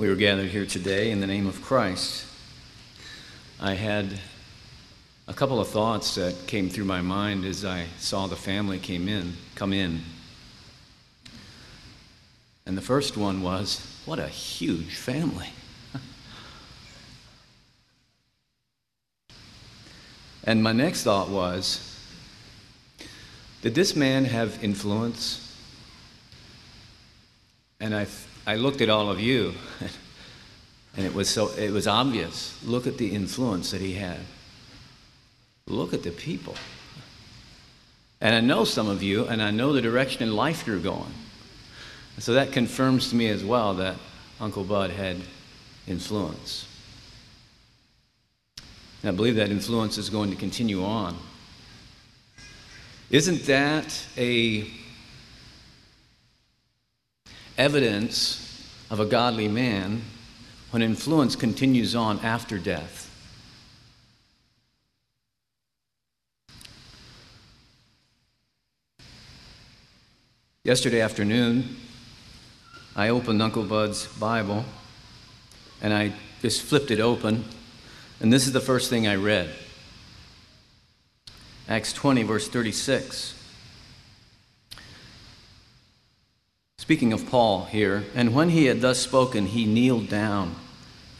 we were gathered here today in the name of Christ, I had a couple of thoughts that came through my mind as I saw the family came in, come in. And the first one was, what a huge family. and my next thought was, did this man have influence? And I, I looked at all of you, and it was, so, it was obvious. Look at the influence that he had. Look at the people. And I know some of you, and I know the direction in life you're going. So that confirms to me as well that Uncle Bud had influence. And I believe that influence is going to continue on. Isn't that a evidence of a godly man when influence continues on after death? Yesterday afternoon, I opened Uncle Bud's Bible and I just flipped it open, and this is the first thing I read. Acts 20, verse 36. Speaking of Paul here, and when he had thus spoken, he kneeled down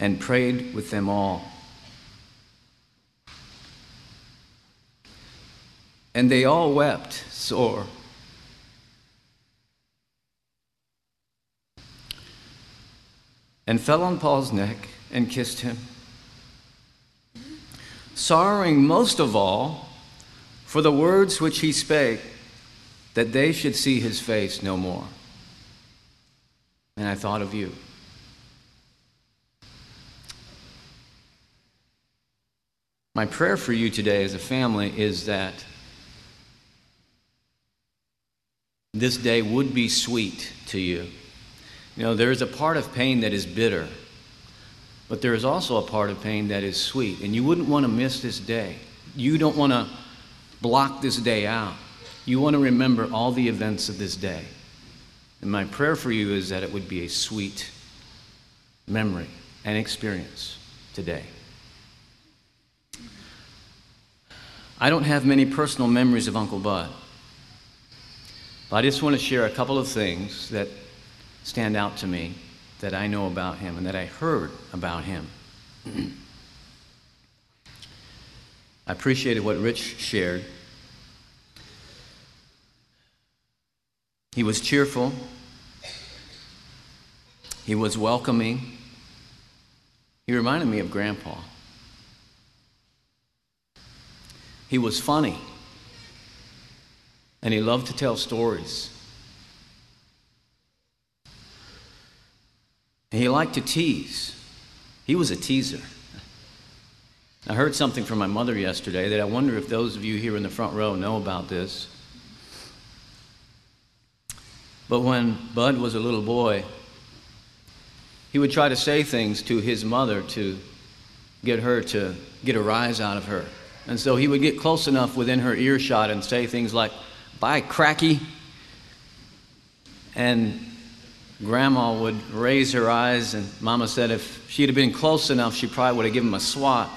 and prayed with them all. And they all wept sore. And fell on Paul's neck and kissed him, sorrowing most of all for the words which he spake, that they should see his face no more. And I thought of you. My prayer for you today as a family is that this day would be sweet to you. You know, there is a part of pain that is bitter, but there is also a part of pain that is sweet. And you wouldn't want to miss this day. You don't want to block this day out. You want to remember all the events of this day. And my prayer for you is that it would be a sweet memory and experience today. I don't have many personal memories of Uncle Bud, but I just want to share a couple of things that stand out to me that I know about him and that I heard about him. I appreciated what Rich shared. He was cheerful, he was welcoming. He reminded me of Grandpa. He was funny, and he loved to tell stories. And he liked to tease. He was a teaser. I heard something from my mother yesterday that I wonder if those of you here in the front row know about this. But when Bud was a little boy, he would try to say things to his mother to get her to get a rise out of her. And so he would get close enough within her earshot and say things like, By, cracky. And grandma would raise her eyes, and mama said if she'd have been close enough, she probably would have given him a swat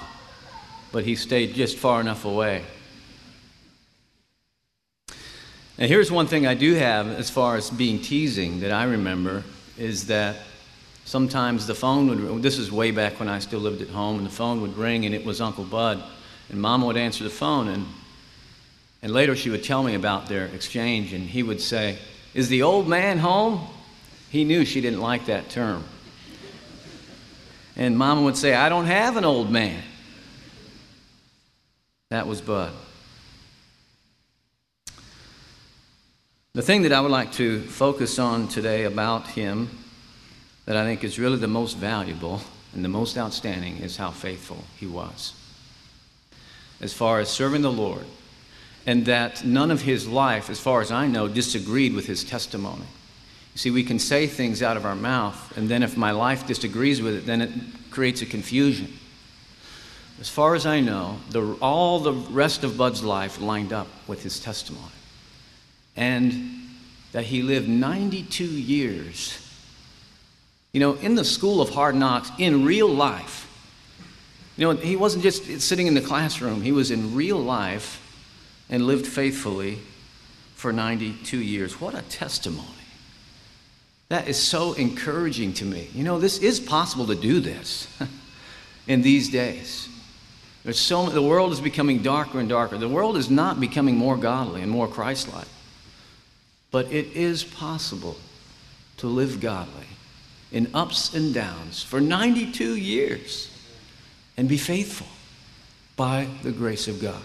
but he stayed just far enough away. Now, here's one thing I do have as far as being teasing that I remember is that sometimes the phone would, this is way back when I still lived at home, and the phone would ring and it was Uncle Bud, and Mama would answer the phone, and, and later she would tell me about their exchange, and he would say, Is the old man home? He knew she didn't like that term. And Mama would say, I don't have an old man. That was Bud. The thing that I would like to focus on today about him, that I think is really the most valuable and the most outstanding, is how faithful he was. As far as serving the Lord, and that none of his life, as far as I know, disagreed with his testimony. You see, we can say things out of our mouth, and then if my life disagrees with it, then it creates a confusion as far as I know, the, all the rest of Bud's life lined up with his testimony. And that he lived 92 years You know, in the school of hard knocks, in real life, you know, he wasn't just sitting in the classroom, he was in real life and lived faithfully for 92 years. What a testimony. That is so encouraging to me. You know, this is possible to do this in these days. There's so the world is becoming darker and darker. The world is not becoming more godly and more Christ-like. But it is possible to live godly in ups and downs for 92 years and be faithful by the grace of God.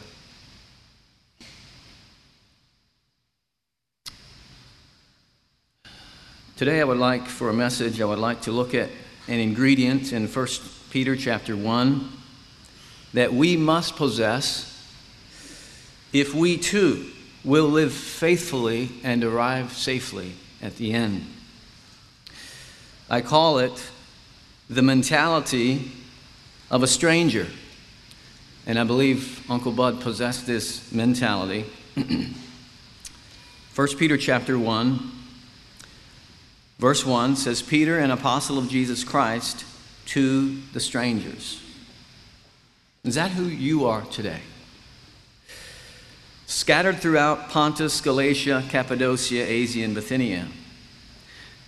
Today I would like for a message I would like to look at an ingredient in 1 Peter chapter 1 that we must possess if we too will live faithfully and arrive safely at the end. I call it the mentality of a stranger. And I believe Uncle Bud possessed this mentality. 1 Peter chapter 1 verse 1 says Peter an apostle of Jesus Christ to the strangers. Is that who you are today? Scattered throughout Pontus, Galatia, Cappadocia, Asia, and Bithynia.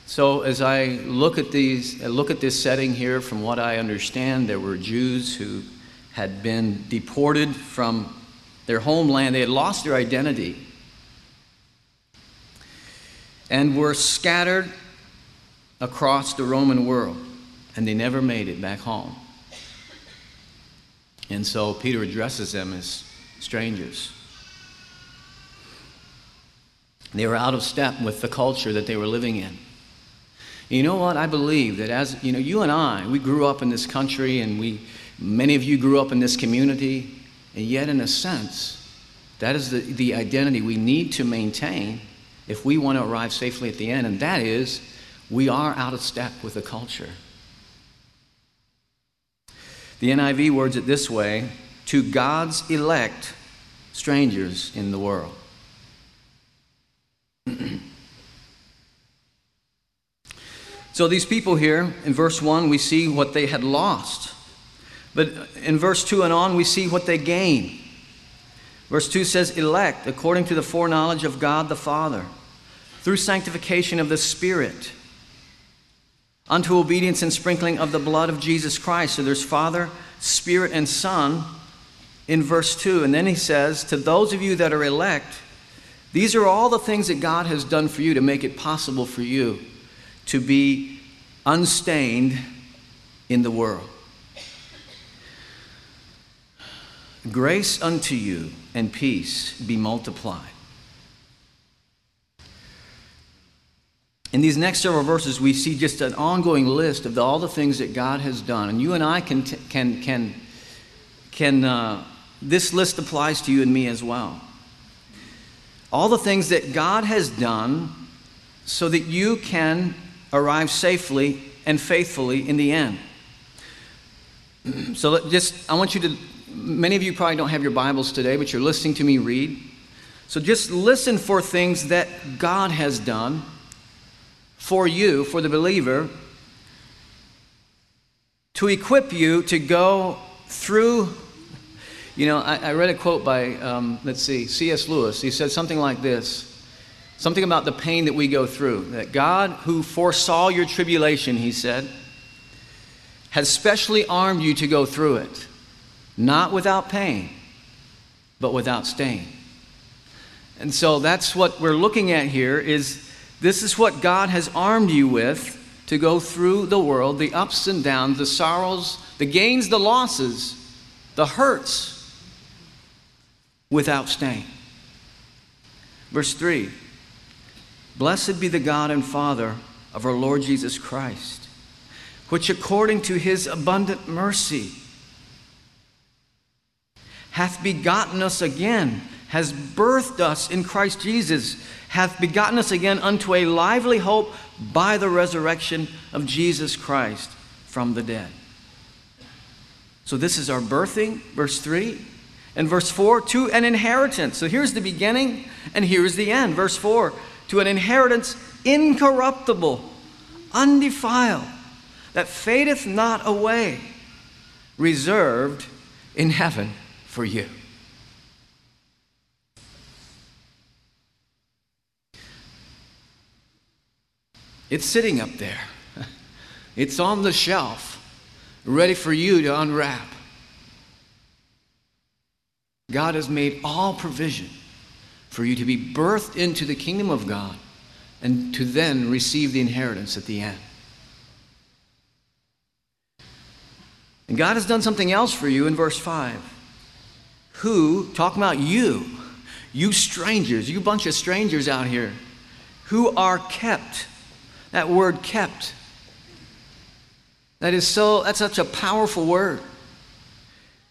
So as I look at these, look at this setting here, from what I understand, there were Jews who had been deported from their homeland. They had lost their identity and were scattered across the Roman world, and they never made it back home. And so Peter addresses them as strangers. They were out of step with the culture that they were living in. You know what? I believe that as you know, you and I, we grew up in this country and we many of you grew up in this community, and yet in a sense, that is the, the identity we need to maintain if we want to arrive safely at the end, and that is we are out of step with the culture. The NIV words it this way to God's elect strangers in the world. So these people here, in verse 1, we see what they had lost. But in verse 2 and on, we see what they gain. Verse 2 says, elect according to the foreknowledge of God the Father, through sanctification of the Spirit, unto obedience and sprinkling of the blood of Jesus Christ. So there's Father, Spirit, and Son in verse 2. And then he says, To those of you that are elect, these are all the things that God has done for you to make it possible for you to be unstained in the world. Grace unto you and peace be multiplied. In these next several verses, we see just an ongoing list of all the things that God has done. And you and I can, can, can, can uh, this list applies to you and me as well. All the things that God has done so that you can arrive safely and faithfully in the end. So just, I want you to, many of you probably don't have your Bibles today, but you're listening to me read. So just listen for things that God has done for you, for the believer, to equip you to go through. You know, I, I read a quote by, um, let's see, C.S. Lewis. He said something like this Something about the pain that we go through. That God, who foresaw your tribulation, he said, has specially armed you to go through it, not without pain, but without stain. And so that's what we're looking at here is this is what God has armed you with to go through the world, the ups and downs, the sorrows, the gains, the losses, the hurts, without stain. Verse 3 Blessed be the God and Father of our Lord Jesus Christ, which according to his abundant mercy hath begotten us again, has birthed us in Christ Jesus, hath begotten us again unto a lively hope by the resurrection of Jesus Christ from the dead. So this is our birthing, verse 3. And verse 4, to an inheritance. So here's the beginning and here's the end. Verse 4 to an inheritance incorruptible, undefiled, that fadeth not away, reserved in heaven for you. It's sitting up there. It's on the shelf, ready for you to unwrap. God has made all provision for you to be birthed into the kingdom of God and to then receive the inheritance at the end. And God has done something else for you in verse 5. Who, talking about you, you strangers, you bunch of strangers out here, who are kept that word kept. That is so, that's such a powerful word.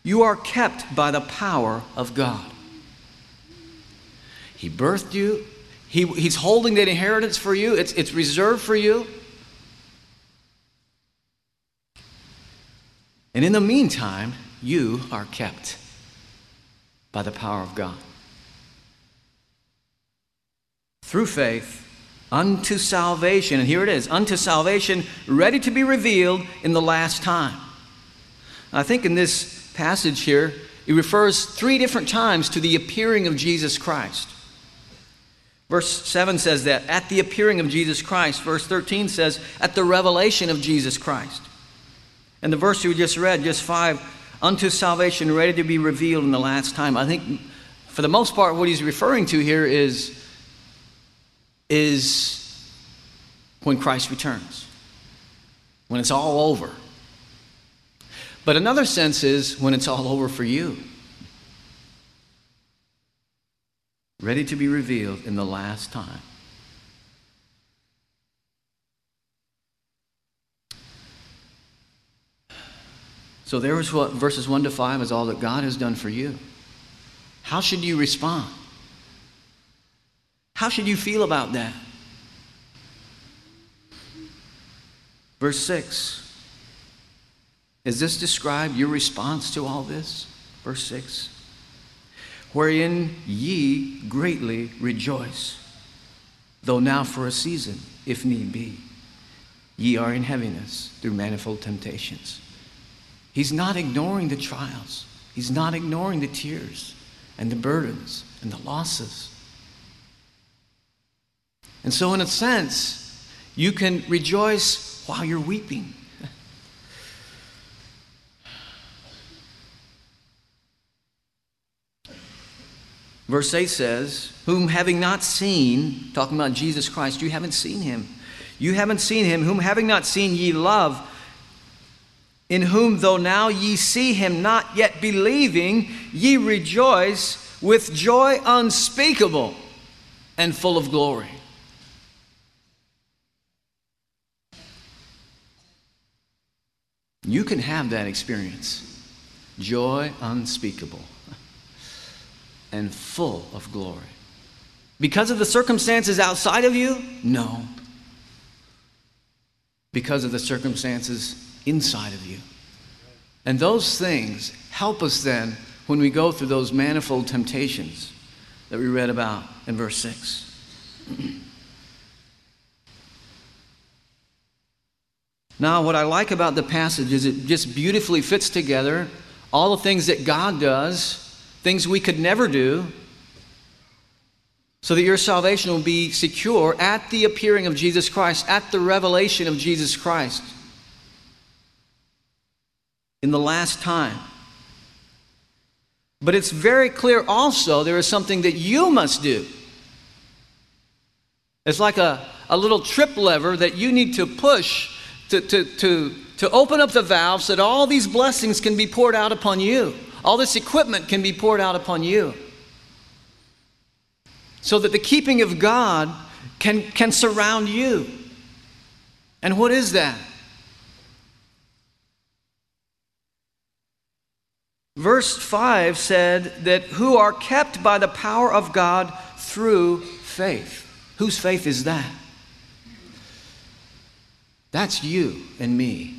You are kept by the power of God. He birthed you, he, He's holding that inheritance for you, it's, it's reserved for you. And in the meantime, you are kept by the power of God. Through faith, unto salvation. And here it is unto salvation, ready to be revealed in the last time. I think in this passage here, it refers three different times to the appearing of Jesus Christ. Verse 7 says that at the appearing of Jesus Christ. Verse 13 says at the revelation of Jesus Christ. And the verse we just read, just 5, unto salvation ready to be revealed in the last time. I think for the most part, what he's referring to here is is when Christ returns, when it's all over. But another sense is when it's all over for you. Ready to be revealed in the last time. So there is what verses 1 to 5 is all that God has done for you. How should you respond? How should you feel about that? Verse 6. Is this describe your response to all this? Verse 6. Wherein ye greatly rejoice, though now for a season, if need be, ye are in heaviness through manifold temptations. He's not ignoring the trials, he's not ignoring the tears and the burdens and the losses. And so, in a sense, you can rejoice while you're weeping. Verse 8 says, Whom having not seen, talking about Jesus Christ, you haven't seen him. You haven't seen him, whom having not seen ye love, in whom though now ye see him not yet believing, ye rejoice with joy unspeakable and full of glory. You can have that experience joy unspeakable and full of glory. Because of the circumstances outside of you? No. Because of the circumstances inside of you. And those things help us then when we go through those manifold temptations that we read about in verse 6. Now, what I like about the passage is it just beautifully fits together all the things that God does, things we could never do, so that your salvation will be secure at the appearing of Jesus Christ, at the revelation of Jesus Christ in the last time. But it's very clear also there is something that you must do. It's like a, a little trip lever that you need to push to, to, to, to open up the valve so that all these blessings can be poured out upon you. All this equipment can be poured out upon you. So that the keeping of God can, can surround you. And what is that? Verse 5 said that who are kept by the power of God through faith. Whose faith is that? That's you and me.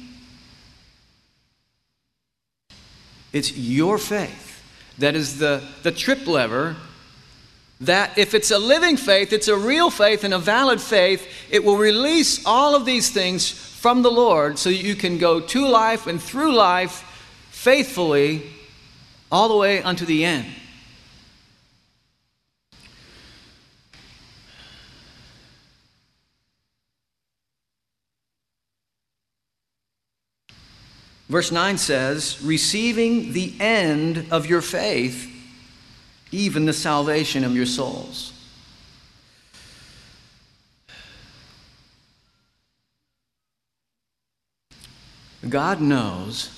It's your faith that is the, the trip lever that if it's a living faith, it's a real faith and a valid faith, it will release all of these things from the Lord so that you can go to life and through life faithfully all the way unto the end. Verse 9 says, receiving the end of your faith, even the salvation of your souls. God knows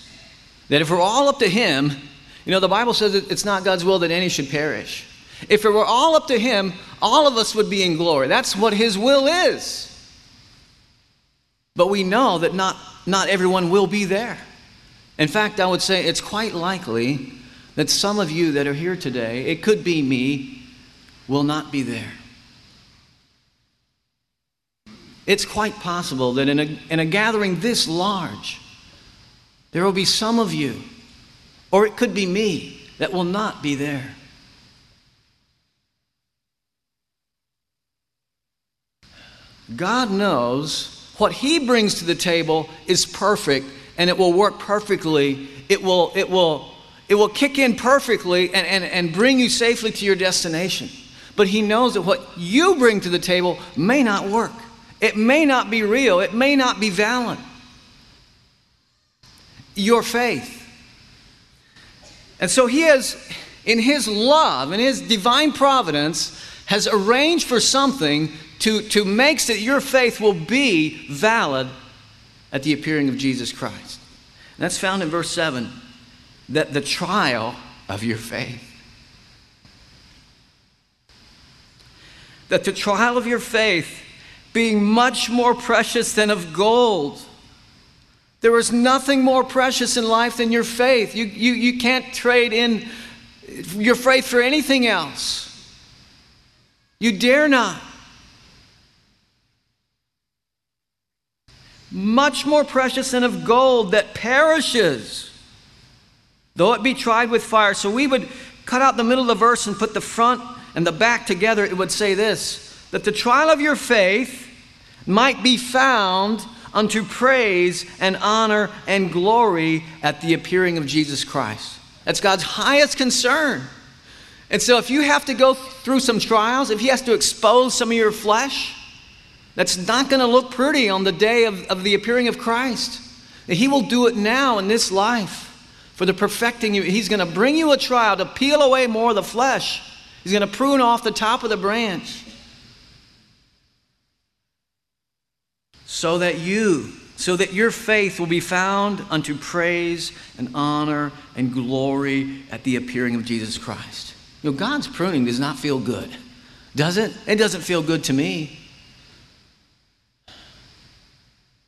that if we're all up to Him, you know, the Bible says it's not God's will that any should perish. If it were all up to Him, all of us would be in glory. That's what His will is. But we know that not, not everyone will be there. In fact, I would say it's quite likely that some of you that are here today, it could be me, will not be there. It's quite possible that in a, in a gathering this large, there will be some of you, or it could be me, that will not be there. God knows what He brings to the table is perfect and it will work perfectly. It will, it will, it will kick in perfectly and, and, and bring you safely to your destination. But he knows that what you bring to the table may not work. It may not be real. It may not be valid. Your faith. And so he has, in his love, in his divine providence, has arranged for something to, to make so that your faith will be valid at the appearing of Jesus Christ. And that's found in verse 7 that the trial of your faith. That the trial of your faith, being much more precious than of gold, there is nothing more precious in life than your faith. You, you, you can't trade in your faith for anything else. You dare not. Much more precious than of gold that perishes, though it be tried with fire. So we would cut out the middle of the verse and put the front and the back together. It would say this that the trial of your faith might be found unto praise and honor and glory at the appearing of Jesus Christ. That's God's highest concern. And so, if you have to go through some trials, if He has to expose some of your flesh, that's not going to look pretty on the day of, of the appearing of Christ. He will do it now in this life for the perfecting you. He's going to bring you a trial to peel away more of the flesh. He's going to prune off the top of the branch. So that you, so that your faith will be found unto praise and honor and glory at the appearing of Jesus Christ. You know, God's pruning does not feel good, does it? It doesn't feel good to me.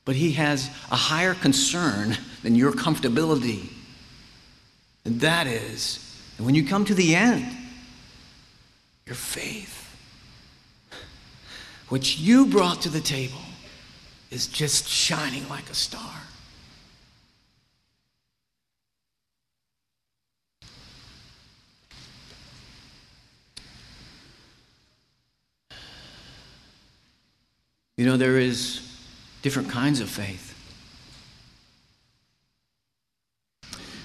But he has a higher concern than your comfortability. And that is, when you come to the end, your faith, which you brought to the table, is just shining like a star. You know, there is different kinds of faith.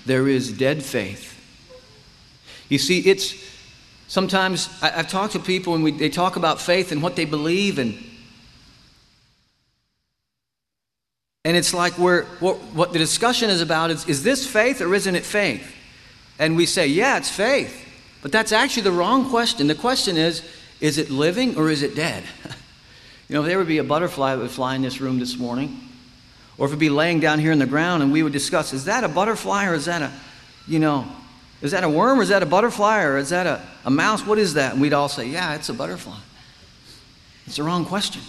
There is dead faith. You see, it's sometimes I, have talked to people and we, they talk about faith and what they believe, and and it's like we're what, what the discussion is about is is this faith or isn't it faith? And we say, yeah, it's faith, but that's actually the wrong question. The question is, is it living or is it dead? You know, if there would be a butterfly that would fly in this room this morning, or if it'd be laying down here in the ground and we would discuss, is that a butterfly or is that a, you know, is that a worm or is that a butterfly or is that a, a mouse? What is that? And we'd all say, yeah, it's a butterfly. It's the wrong question.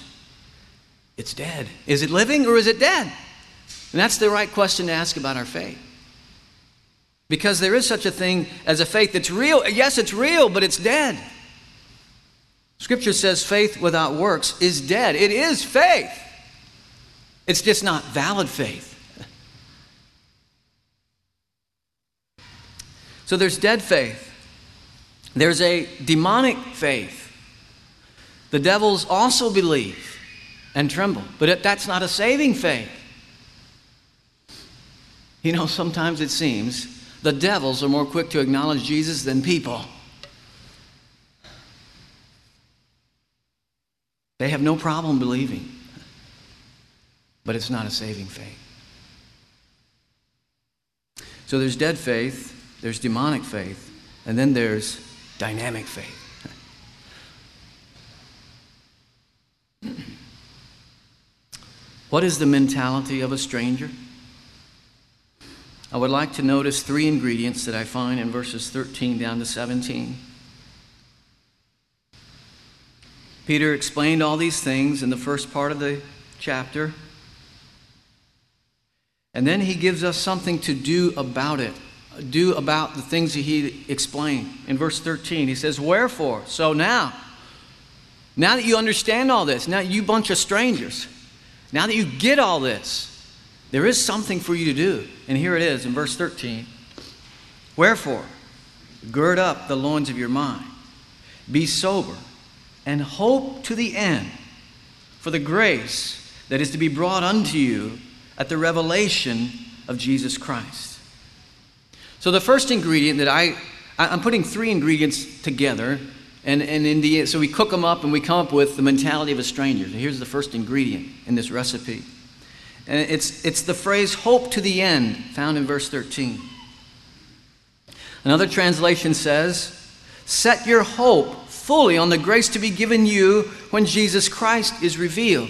It's dead. Is it living or is it dead? And that's the right question to ask about our faith. Because there is such a thing as a faith that's real. Yes, it's real, but it's dead. Scripture says faith without works is dead. It is faith, it's just not valid faith. So there's dead faith, there's a demonic faith. The devils also believe and tremble, but that's not a saving faith. You know, sometimes it seems the devils are more quick to acknowledge Jesus than people. They have no problem believing, but it's not a saving faith. So there's dead faith, there's demonic faith, and then there's dynamic faith. What is the mentality of a stranger? I would like to notice three ingredients that I find in verses 13 down to 17. Peter explained all these things in the first part of the chapter. And then he gives us something to do about it, do about the things that he explained. In verse 13, he says, Wherefore? So now, now that you understand all this, now you bunch of strangers, now that you get all this, there is something for you to do. And here it is in verse 13. Wherefore, gird up the loins of your mind, be sober, and hope to the end for the grace that is to be brought unto you at the revelation of Jesus Christ. So, the first ingredient that I, I'm putting three ingredients together, and, and in the, so we cook them up and we come up with the mentality of a stranger. So here's the first ingredient in this recipe and it's, it's the phrase hope to the end, found in verse 13. Another translation says, Set your hope fully on the grace to be given you when Jesus Christ is revealed.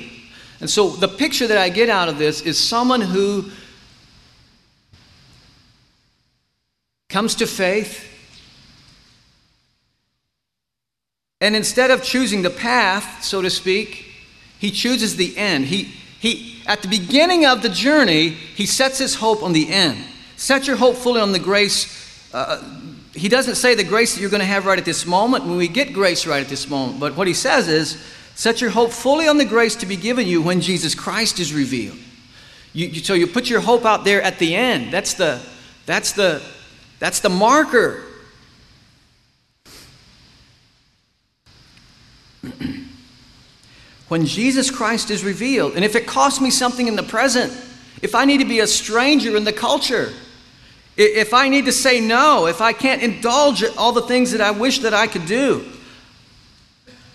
And so the picture that I get out of this is someone who comes to faith, and instead of choosing the path, so to speak, he chooses the end. He, he, at the beginning of the journey, he sets his hope on the end. Set your hope fully on the grace. Uh, he doesn't say the grace that you're going to have right at this moment when we get grace right at this moment. But what he says is, set your hope fully on the grace to be given you when Jesus Christ is revealed. You, you, so you put your hope out there at the end. That's the, that's the, that's the marker. when Jesus Christ is revealed. And if it costs me something in the present, if I need to be a stranger in the culture, if I need to say no, if I can't indulge all the things that I wish that I could do,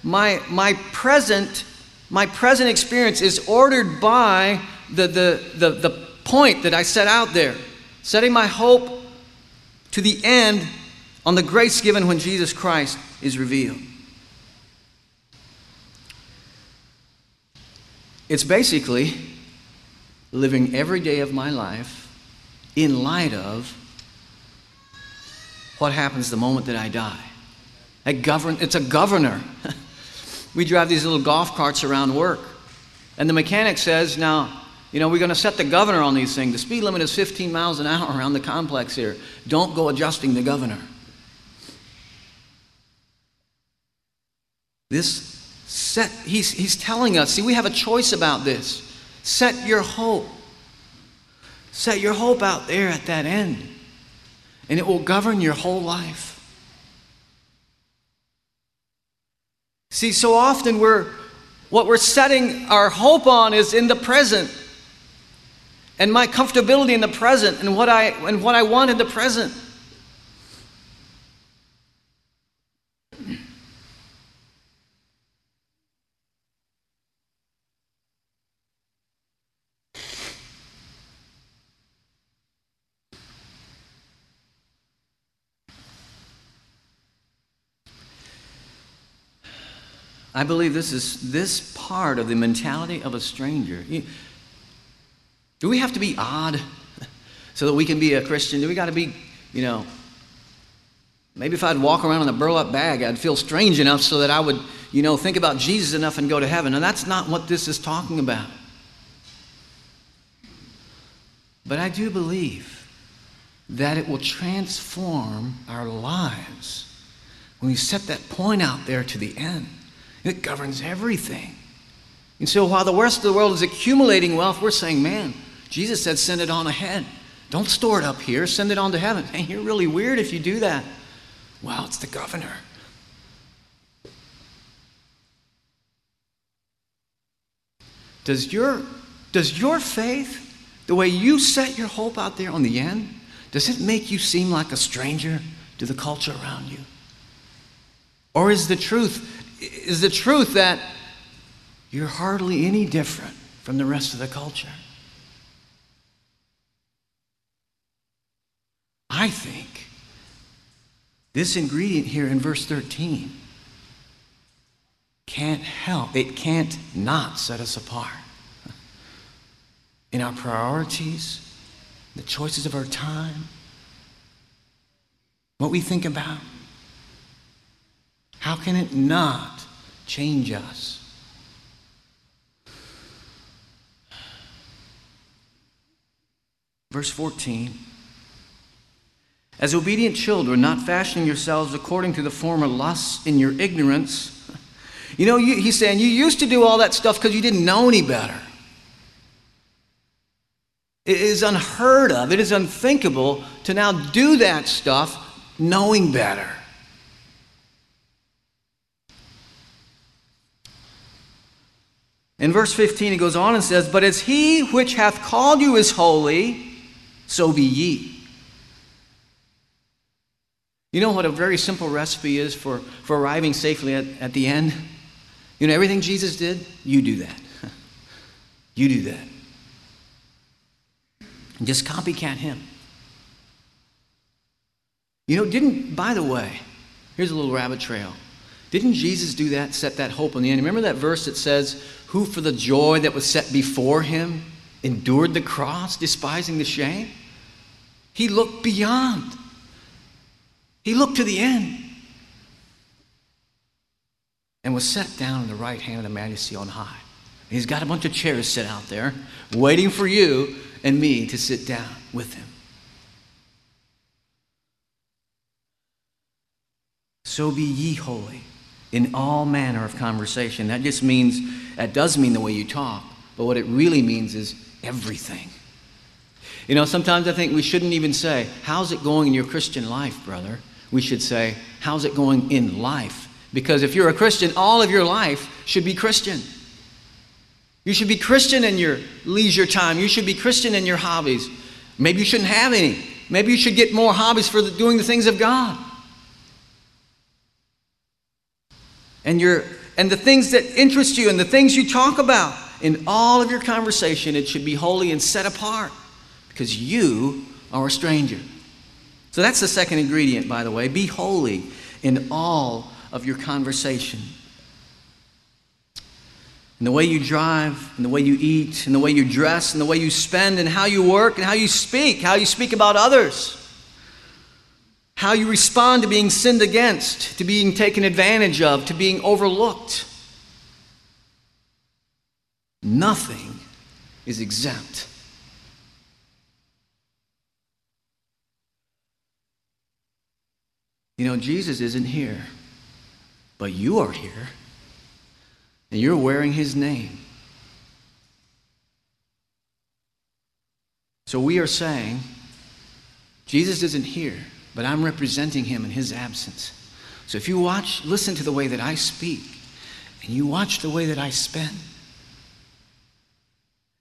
my, my present my present experience is ordered by the, the, the, the point that I set out there, setting my hope to the end on the grace given when Jesus Christ is revealed. It's basically living every day of my life in light of what happens the moment that I die. That govern, it's a governor. we drive these little golf carts around work. And the mechanic says, now, you know, we're going to set the governor on these things. The speed limit is 15 miles an hour around the complex here. Don't go adjusting the governor. This Set, he's, he's telling us, see, we have a choice about this. Set your hope. Set your hope out there at that end, and it will govern your whole life. See, so often we're what we're setting our hope on is in the present and my comfortability in the present and what I and what I want in the present. I believe this is this part of the mentality of a stranger. Do we have to be odd so that we can be a Christian? Do we got to be, you know, maybe if I'd walk around in a burlap bag, I'd feel strange enough so that I would, you know, think about Jesus enough and go to heaven. And that's not what this is talking about. But I do believe that it will transform our lives when we set that point out there to the end. It governs everything. And so while the rest of the world is accumulating wealth, we're saying, man, Jesus said, send it on ahead. Don't store it up here, send it on to heaven. Man, you're really weird if you do that. Well, it's the governor. Does your, does your faith The way you set your hope out there on the end, does it make you seem like a stranger to the culture around you? Or is the truth is the truth that you're hardly any different from the rest of the culture? I think this ingredient here in verse 13 can't help, it can't not set us apart in our priorities, the choices of our time, what we think about. How can it not change us? Verse 14 As obedient children, not fashioning yourselves according to the former lusts in your ignorance. You know, you, he's saying you used to do all that stuff because you didn't know any better. It is unheard of, it is unthinkable to now do that stuff knowing better. In verse 15, he goes on and says, But as he which hath called you is holy, so be ye. You know what a very simple recipe is for, for arriving safely at, at the end? You know, everything Jesus did, you do that. you do that. And just copycat him. You know, didn't, by the way, here's a little rabbit trail. Didn't Jesus do that, set that hope on the end? Remember that verse that says, Who for the joy that was set before him endured the cross, despising the shame? He looked beyond, he looked to the end and was set down in the right hand of the majesty on high. He's got a bunch of chairs set out there waiting for you and me to sit down with him. So be ye holy in all manner of conversation. That just means, that does mean the way you talk, but what it really means is everything. You know, sometimes I think we shouldn't even say, How's it going in your Christian life, brother? We should say, How's it going in life? Because if you're a Christian, all of your life should be Christian. You should be Christian in your leisure time. You should be Christian in your hobbies. Maybe you shouldn't have any. Maybe you should get more hobbies for the, doing the things of God. And, your, and the things that interest you and the things you talk about in all of your conversation, it should be holy and set apart because you are a stranger. So that's the second ingredient, by the way. Be holy in all of your conversation and the way you drive, and the way you eat, and the way you dress, and the way you spend, and how you work, and how you speak, how you speak about others, how you respond to being sinned against, to being taken advantage of, to being overlooked. Nothing is exempt. You know, Jesus isn't here, but you are here and you're wearing his name. So we are saying, Jesus isn't here, but I'm representing him in his absence. So if you watch, listen to the way that I speak, and you watch the way that I spend,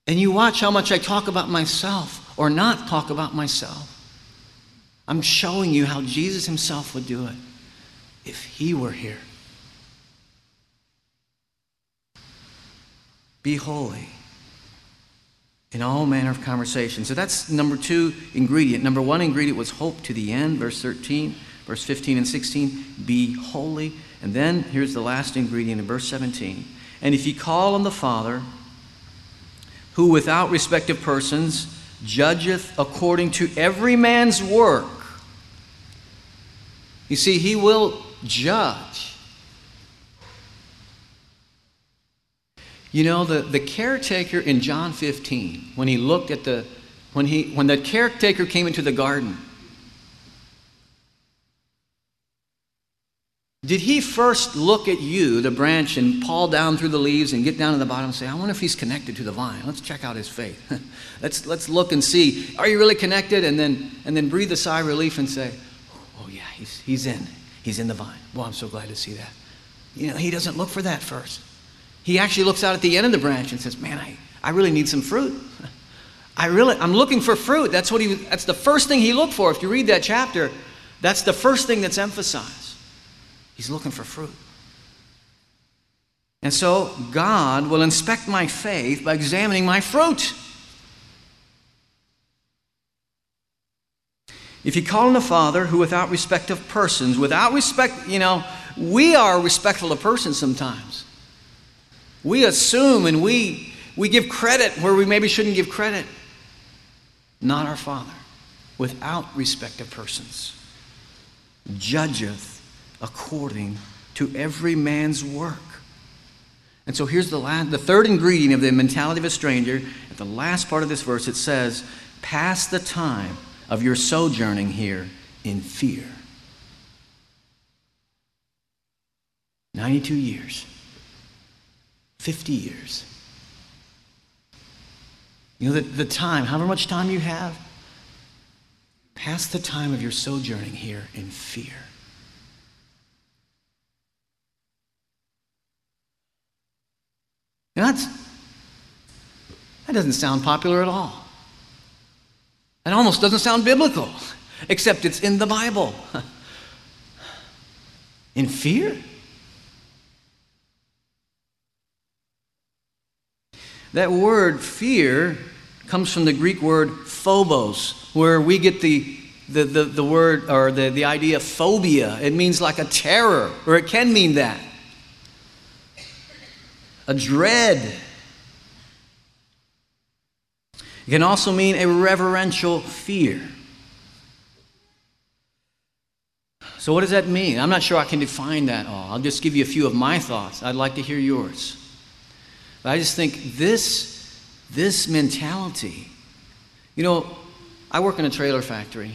and you watch how much I talk about myself or not talk about myself, I'm showing you how Jesus himself would do it if he were here. Be holy in all manner of conversation. So that's number two ingredient. Number one ingredient was hope to the end, verse 13, verse 15 and 16. Be holy. And then here's the last ingredient in verse 17. And if ye call on the Father, who without respect of persons judgeth according to every man's work. You see, he will judge You know, the, the caretaker in John 15, when he looked at the, when, he, when the caretaker came into the garden, did he first look at you, the branch, and paw down through the leaves and get down to the bottom and say, I wonder if he's connected to the vine? Let's check out his faith. let's, let's look and see, are you really connected? And then, and then breathe a sigh of relief and say, Oh, yeah, he's, he's in. He's in the vine. Well, I'm so glad to see that. You know, he doesn't look for that first. He actually looks out at the end of the branch and says, Man, I, I really need some fruit. I really, I'm looking for fruit. That's what he, that's the first thing he looked for. If you read that chapter, that's the first thing that's emphasized. He's looking for fruit. And so God will inspect my faith by examining my fruit. If you call on the father who, without respect of persons, without respect, you know, we are respectful of persons sometimes. We assume and we, we give credit where we maybe shouldn't give credit. Not our Father, without respect of persons, judgeth according to every man's work. And so here's the, last, the third ingredient of the mentality of a stranger. At the last part of this verse, it says, Pass the time of your sojourning here in fear. 92 years, 50 years. You know, the, the time, however much time you have, pass the time of your sojourning here in fear. Now that's, that doesn't sound popular at all. It almost doesn't sound biblical, except it's in the Bible. In fear? That word fear comes from the Greek word phobos, where we get the, the, the, the word or the, the idea phobia. It means like a terror, or it can mean that. A dread. It can also mean a reverential fear. So, what does that mean? I'm not sure I can define that all. I'll just give you a few of my thoughts. I'd like to hear yours. But I just think this, this mentality, you know, I work in a trailer factory,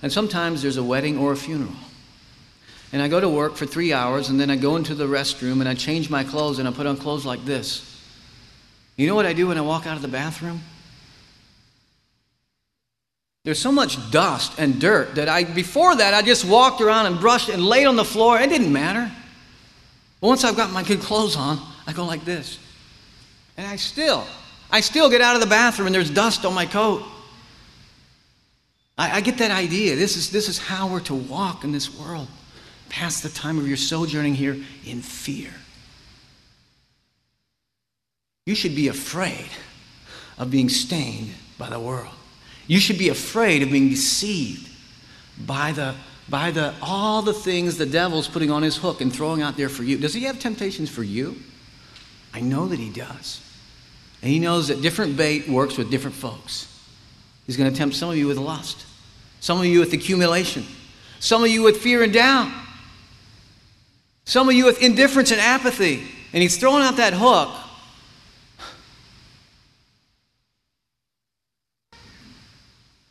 and sometimes there's a wedding or a funeral. And I go to work for three hours, and then I go into the restroom and I change my clothes and I put on clothes like this. You know what I do when I walk out of the bathroom? There's so much dust and dirt that I, before that, I just walked around and brushed and laid on the floor. It didn't matter. But once I've got my good clothes on, I go like this. And I still, I still get out of the bathroom and there's dust on my coat. I, I get that idea. This is, this is how we're to walk in this world. Pass the time of your sojourning here in fear. You should be afraid of being stained by the world. You should be afraid of being deceived by the by the all the things the devil's putting on his hook and throwing out there for you. Does he have temptations for you? I know that he does. And he knows that different bait works with different folks. He's going to tempt some of you with lust, some of you with accumulation, some of you with fear and doubt, some of you with indifference and apathy. And he's throwing out that hook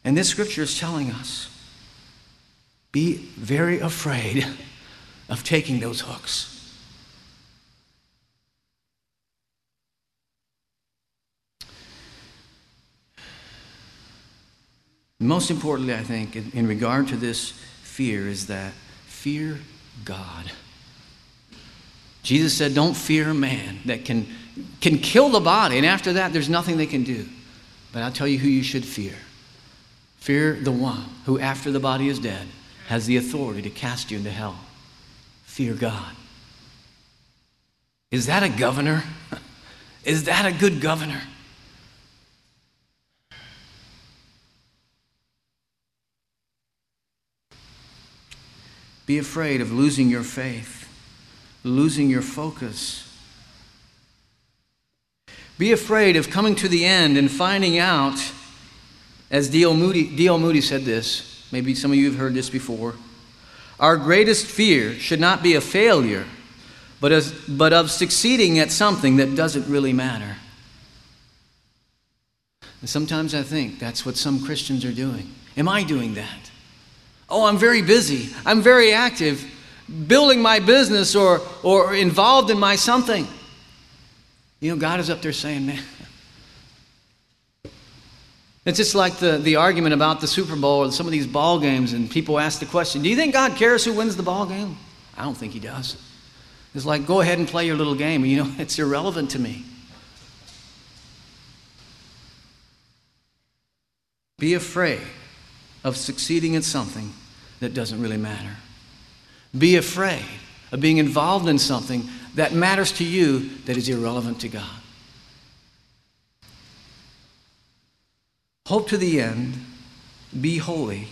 And this scripture is telling us be very afraid of taking those hooks. Most importantly, I think, in, in, regard to this fear, is that fear God. Jesus said, Don't fear man that can, can kill the body, and after that, there's nothing they can do. But I'll tell you who you should fear Fear the one who, after the body is dead, has the authority to cast you into hell. Fear God. Is that a governor? Is that a good governor? Be afraid of losing your faith, losing your focus. Be afraid of coming to the end and finding out as D.L. Moody. Moody said this, maybe some of you have heard this before. Our greatest fear should not be a failure, but, as, but of succeeding at something that doesn't really matter. And sometimes I think that's what some Christians are doing. Am I doing that? Oh, I'm very busy. I'm very active, building my business or, or involved in my something. You know, God is up there saying, man, it's just like the, the argument about the Super Bowl or some of these ball games, and people ask the question, Do you think God cares who wins the ball game? I don't think He does. It's like, go ahead and play your little game. You know, it's irrelevant to me. Be afraid of succeeding at something that doesn't really matter. Be afraid of being involved in something that matters to you that is irrelevant to God. Hope to the end, be holy.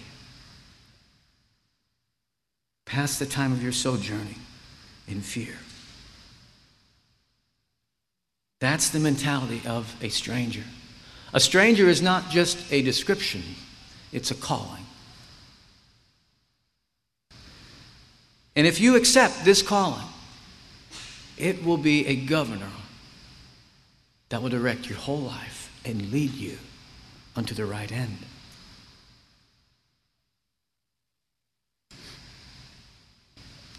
Pass the time of your sojourning in fear. That's the mentality of a stranger. A stranger is not just a description, it's a calling. And if you accept this calling, it will be a governor that will direct your whole life and lead you unto the right end.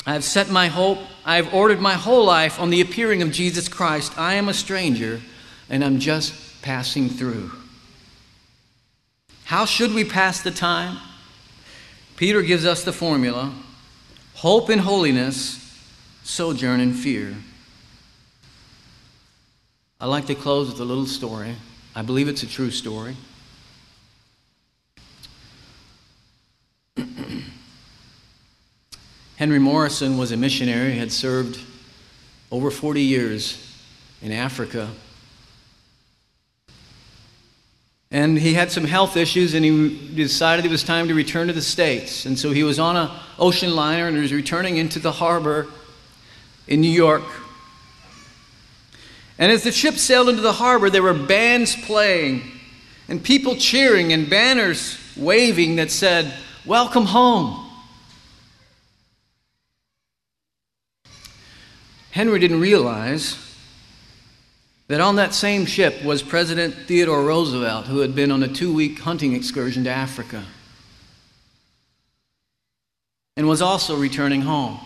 I have set my hope, I have ordered my whole life on the appearing of Jesus Christ. I am a stranger and I'm just passing through. How should we pass the time? Peter gives us the formula hope in holiness, sojourn in fear. I'd like to close with a little story. I believe it's a true story. Henry Morrison was a missionary, had served over 40 years in Africa. And he had some health issues and he decided it was time to return to the States. And so he was on an ocean liner and he was returning into the harbor in New York. And as the ship sailed into the harbor, there were bands playing and people cheering and banners waving that said, Welcome home. Henry didn't realize that on that same ship was President Theodore Roosevelt, who had been on a two week hunting excursion to Africa and was also returning home.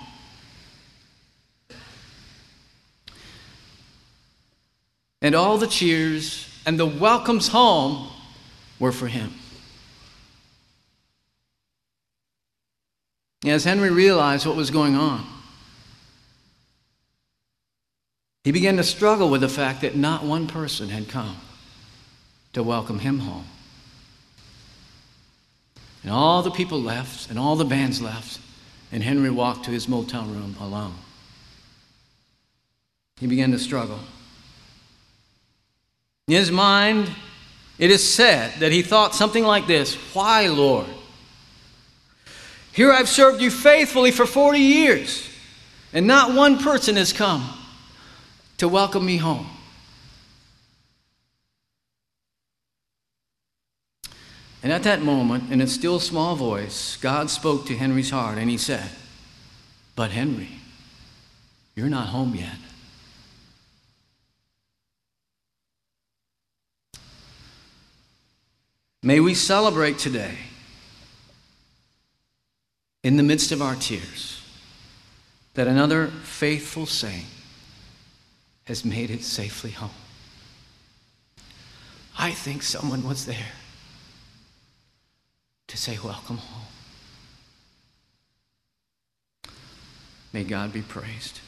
And all the cheers and the welcomes home were for him. As Henry realized what was going on, He began to struggle with the fact that not one person had come to welcome him home. And all the people left, and all the bands left, and Henry walked to his motel room alone. He began to struggle. In his mind, it is said that he thought something like this Why, Lord? Here I've served you faithfully for 40 years, and not one person has come to welcome me home. And at that moment, in a still small voice, God spoke to Henry's heart and he said, But Henry, you're not home yet. May we celebrate today, in the midst of our tears, that another faithful saint has made it safely home. I think someone was there to say, Welcome home. May God be praised.